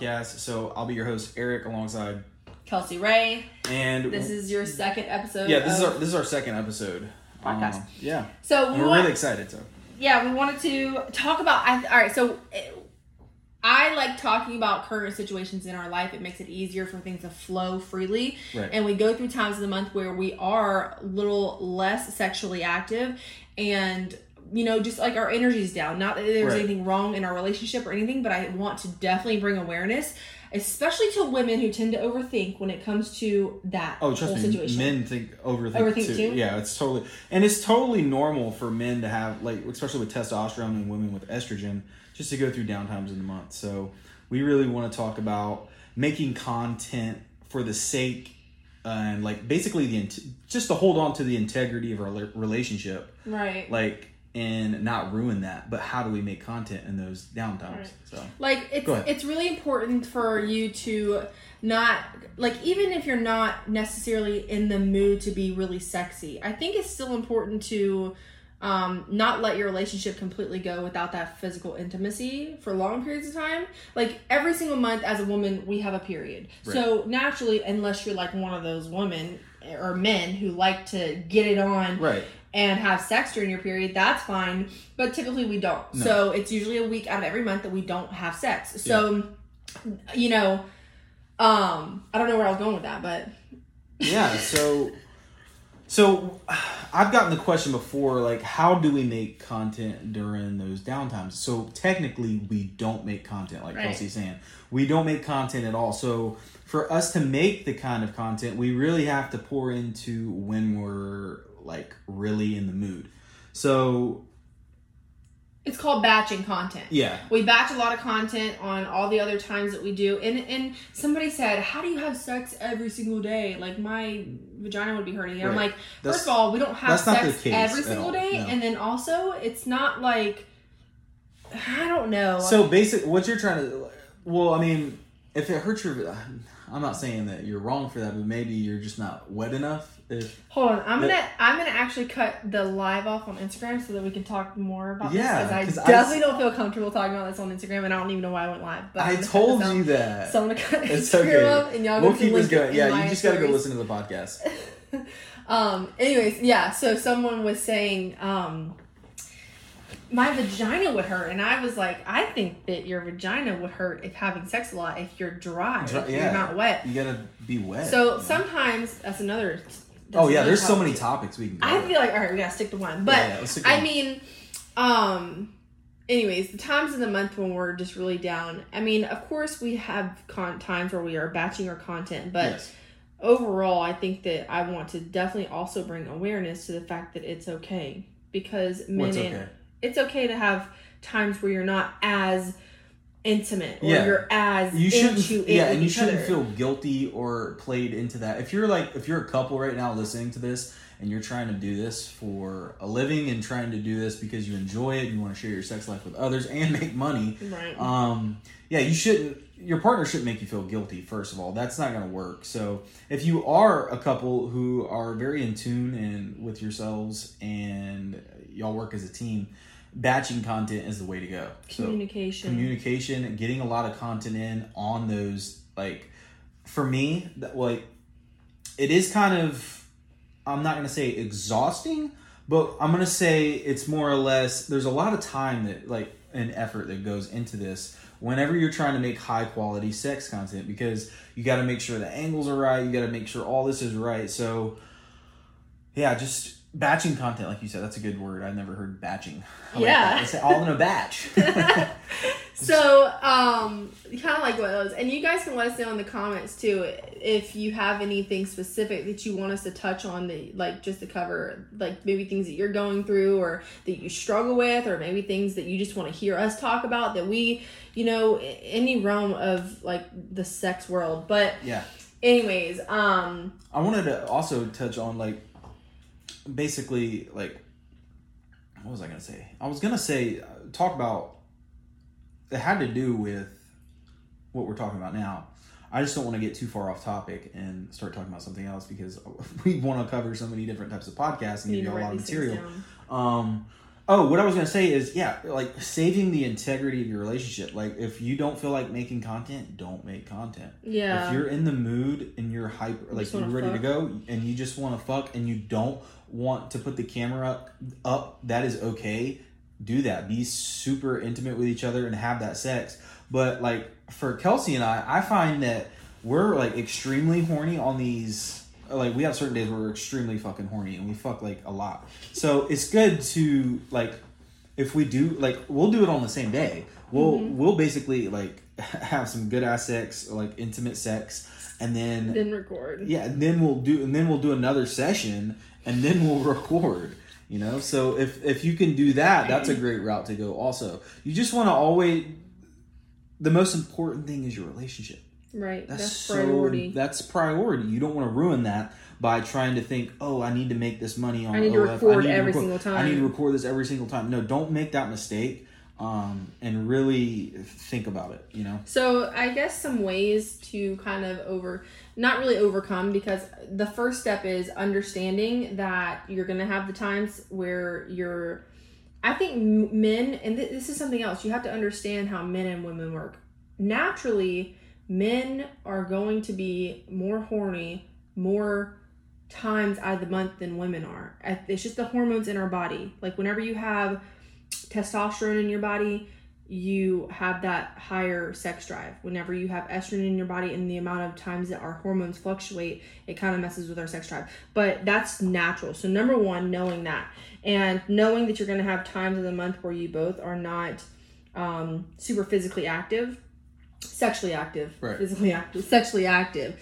podcast. So I'll be your host, Eric, alongside Kelsey Ray. and This is your second episode. yeah, this is our this is our second episode. Podcast. Um, yeah, So we we're want, really excited. So yeah, we wanted to talk about. I, all right, so eh, I like talking about current situations in our life. It makes it easier for things to flow freely, Right. and we go through times of the month where we are a little less sexually active, and you know, just like our energy's down. Not that there's Right. anything wrong in our relationship or anything, but I want to definitely bring awareness. Especially to women who tend to overthink when it comes to that oh, trust whole me, situation. men think overthink, Overthink too. too? Yeah, it's totally and it's totally normal for men to have like, especially with testosterone and women with estrogen, just to go through downtimes in the month. So we really want to talk about making content for the sake and like basically the just to hold on to the integrity of our relationship right. like and not ruin that but how do we make content in those downtimes? Right. so like it's it's really important for you to not like even if you're not necessarily in the mood to be really sexy i think it's still important to um, not let your relationship completely go without that physical intimacy for long periods of time. Like every single month as a woman we have a period. So naturally unless you're like one of those women or men who like to get it on right and have sex during your period, that's fine. But typically we don't. No. So it's usually a week out of every month that we don't have sex. So, you know, um, I don't know where I was going with that, but yeah so so i've gotten the question before like how do we make content during those downtimes so technically we don't make content like Right. kelsey's saying we don't make content at all so for us to make the kind of content we really have to pour into when we're like really in the mood so it's called batching content. yeah We batch a lot of content on all the other times that we do. And and somebody said, How do you have sex every single day? Like my vagina would be hurting. And I'm Right. like, That's- first of all, we don't have that's not the sex every single day. no. And then also it's not like I don't know. So basic, what you're trying to, well, I mean, if it hurts your, I'm not saying that you're wrong for that, but maybe you're just not wet enough. If Hold on, I'm The- gonna I'm gonna actually cut the live off on Instagram so that we can talk more about Yeah, this 'cause because I I definitely don't feel comfortable talking about this on Instagram and I don't even know why I went live. But I told you that, so I'm gonna cut it's Instagram okay. up and y'all we'll keep this going. Yeah, you just got to go listen to the podcast. Um. Anyways, yeah. So someone was saying, um, my vagina would hurt, and I was like, I think that your vagina would hurt if having sex a lot if you're dry, Dry- if yeah. you're not wet. You gotta be wet. So know? sometimes that's another. that's Oh yeah, there's so many topics we can. Go I with. feel like all right, we gotta stick to one. But Yeah, yeah, let's stick to I one. mean, um, anyways, the times of the month when we're just really down. I mean, of course, we have con- times where we are batching our content, but yes. overall, I think that I want to definitely also bring awareness to the fact that it's okay because men, What's and- okay? It's okay to have times where you're not as intimate or Yeah. you're as You shouldn't. into Yeah, and you shouldn't other. feel guilty or played into that. If you're like, if you're a couple right now listening to this and you're trying to do this for a living and trying to do this because you enjoy it, and you want to share your sex life with others and make money. right. um yeah you shouldn't your partner shouldn't make you feel guilty first of all that's not going to work so if you are a couple who are very in tune and with yourselves and y'all work as a team batching content is the way to go so Communication. communication getting a lot of content in on those like for me that like it is kind of i'm not going to say exhausting but i'm going to say it's more or less there's a lot of time that like an effort that goes into this whenever you're trying to make high quality sex content because you got to make sure the angles are right you got to make sure all this is right so yeah just batching content like you said that's a good word i've never heard batching I Yeah. that. it's all in a batch So, um, kind of like what those, and you guys can let us know in the comments too if you have anything specific that you want us to touch on, that like just to cover, like maybe things that you're going through or that you struggle with, or maybe things that you just want to hear us talk about that we, you know, any realm of like the sex world. But, yeah anyways, um, I wanted to also touch on like basically like what was I gonna say? I was gonna say uh, talk about it had to do with what we're talking about now. I just don't want to get too far off topic and start talking about something else because we want to cover so many different types of podcasts and give you a lot of material. Um, Oh, what I was gonna say is, yeah, like saving the integrity of your relationship. Like, if you don't feel like making content, don't make content. Yeah. If you're in the mood and you're hyper, like you're ready to go, and you just want to fuck, and you don't want to put the camera up, up, that is okay. Do that. Be super intimate with each other and have that sex. But like for Kelsey and I, I find that we're like extremely horny on these. Like we have certain days where we're extremely fucking horny and we fuck like a lot. So it's good to like if we do like we'll do it on the same day. We'll Mm-hmm. we'll basically like have some good ass sex, like intimate sex, and then Then record. yeah, and then we'll do and then we'll do another session and then we'll record. You know, so if if you can do that, that's a great route to go. Also, you just want to always. The most important thing is your relationship. Right. That's, That's, so priority. that's priority. You don't want to ruin that by trying to think, oh, I need to make this money on. I need to OF. record every single time. I need to record this every single time. No, don't make that mistake. Um, and really think about it. You know. So I guess some ways to kind of over, not really overcome, because the first step is understanding that you're gonna have the times where you're. I think men, and th- this is something else. You have to understand how men and women work. Naturally, men are going to be more horny more times out of the month than women are. It's just the hormones in our body. Like whenever you have testosterone in your body, you have that higher sex drive. Whenever you have estrogen in your body and the amount of times that our hormones fluctuate, it kind of messes with our sex drive. But that's natural. So, number one, knowing that and knowing that you're going to have times of the month where you both are not um, super physically active, sexually active, Right. physically active, sexually active.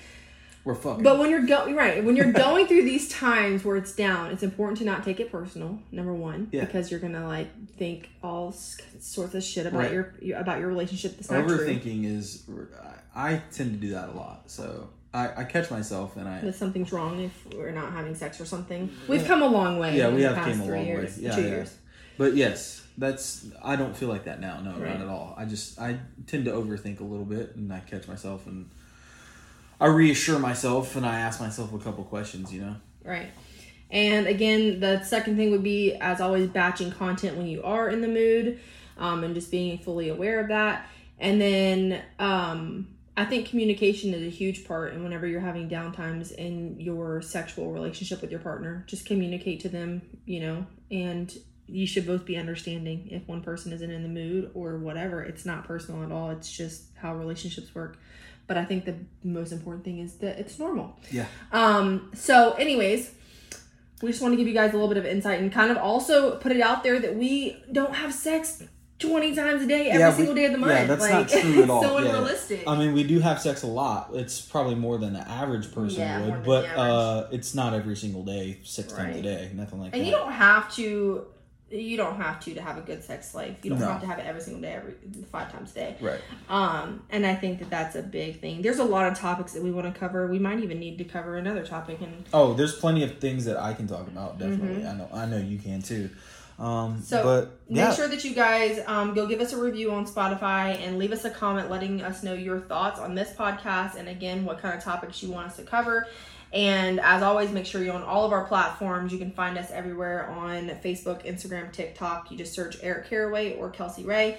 We're fucking. But when you're going right, when you're going through these times where it's down, it's important to not take it personal. Number one, Yeah. because you're gonna like think all sorts of shit about Right. your, your about your relationship. That's. Overthinking is. I, tend to do that a lot. So I, I catch myself and I. That something's wrong if we're not having sex or something. Mm, We've come a long way. Yeah, we have came a long way. Yeah, two yeah. years. But yes, that's. I don't feel like that now. No, Right. not at all. I just I tend to overthink a little bit, and I catch myself, and I reassure myself, and I ask myself a couple questions. You know. Right. And again, the second thing would be, as always, batching content when you are in the mood um, and just being fully aware of that. And then um, I think communication is a huge part. And whenever you're having downtimes in your sexual relationship with your partner, just communicate to them, you know, and you should both be understanding if one person isn't in the mood or whatever. It's not personal at all, it's just how relationships work. But I think the most important thing is that it's normal. Yeah. Um, so, anyways, we just want to give you guys a little bit of insight and kind of also put it out there that we don't have sex 20 times a day every Yeah, we- single day of the month. yeah, that's like, not true at all. It's so Yeah. unrealistic. I mean, we do have sex a lot. It's probably more than the average person Yeah, would, but uh, it's not every single day, six times a day, nothing like and that. And you don't have to. You don't have to to have a good sex life. You don't No. have to have it every single day, every five times a day. right. Um, and I think that that's a big thing. There's a lot of topics that we want to cover. We might even need to cover another topic. And Oh, there's plenty of things that I can talk about. Definitely, I know. I know you can too. Um, Mm-hmm. So, but make sure that you guys um, go give us a review on Spotify and leave us a comment letting us know your thoughts on this podcast and again what kind of topics you want us to cover. And as always, make sure you're on all of our platforms. You can find us everywhere on Facebook, Instagram, TikTok. You just search Eric Caraway or Kelsey Ray.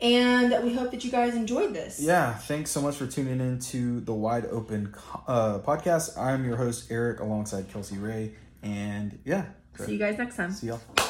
And we hope that you guys enjoyed this. yeah. Thanks so much for tuning in to the Wide Open uh, podcast. I'm your host Eric, alongside Kelsey Ray, and yeah, See you guys next time. see y'all.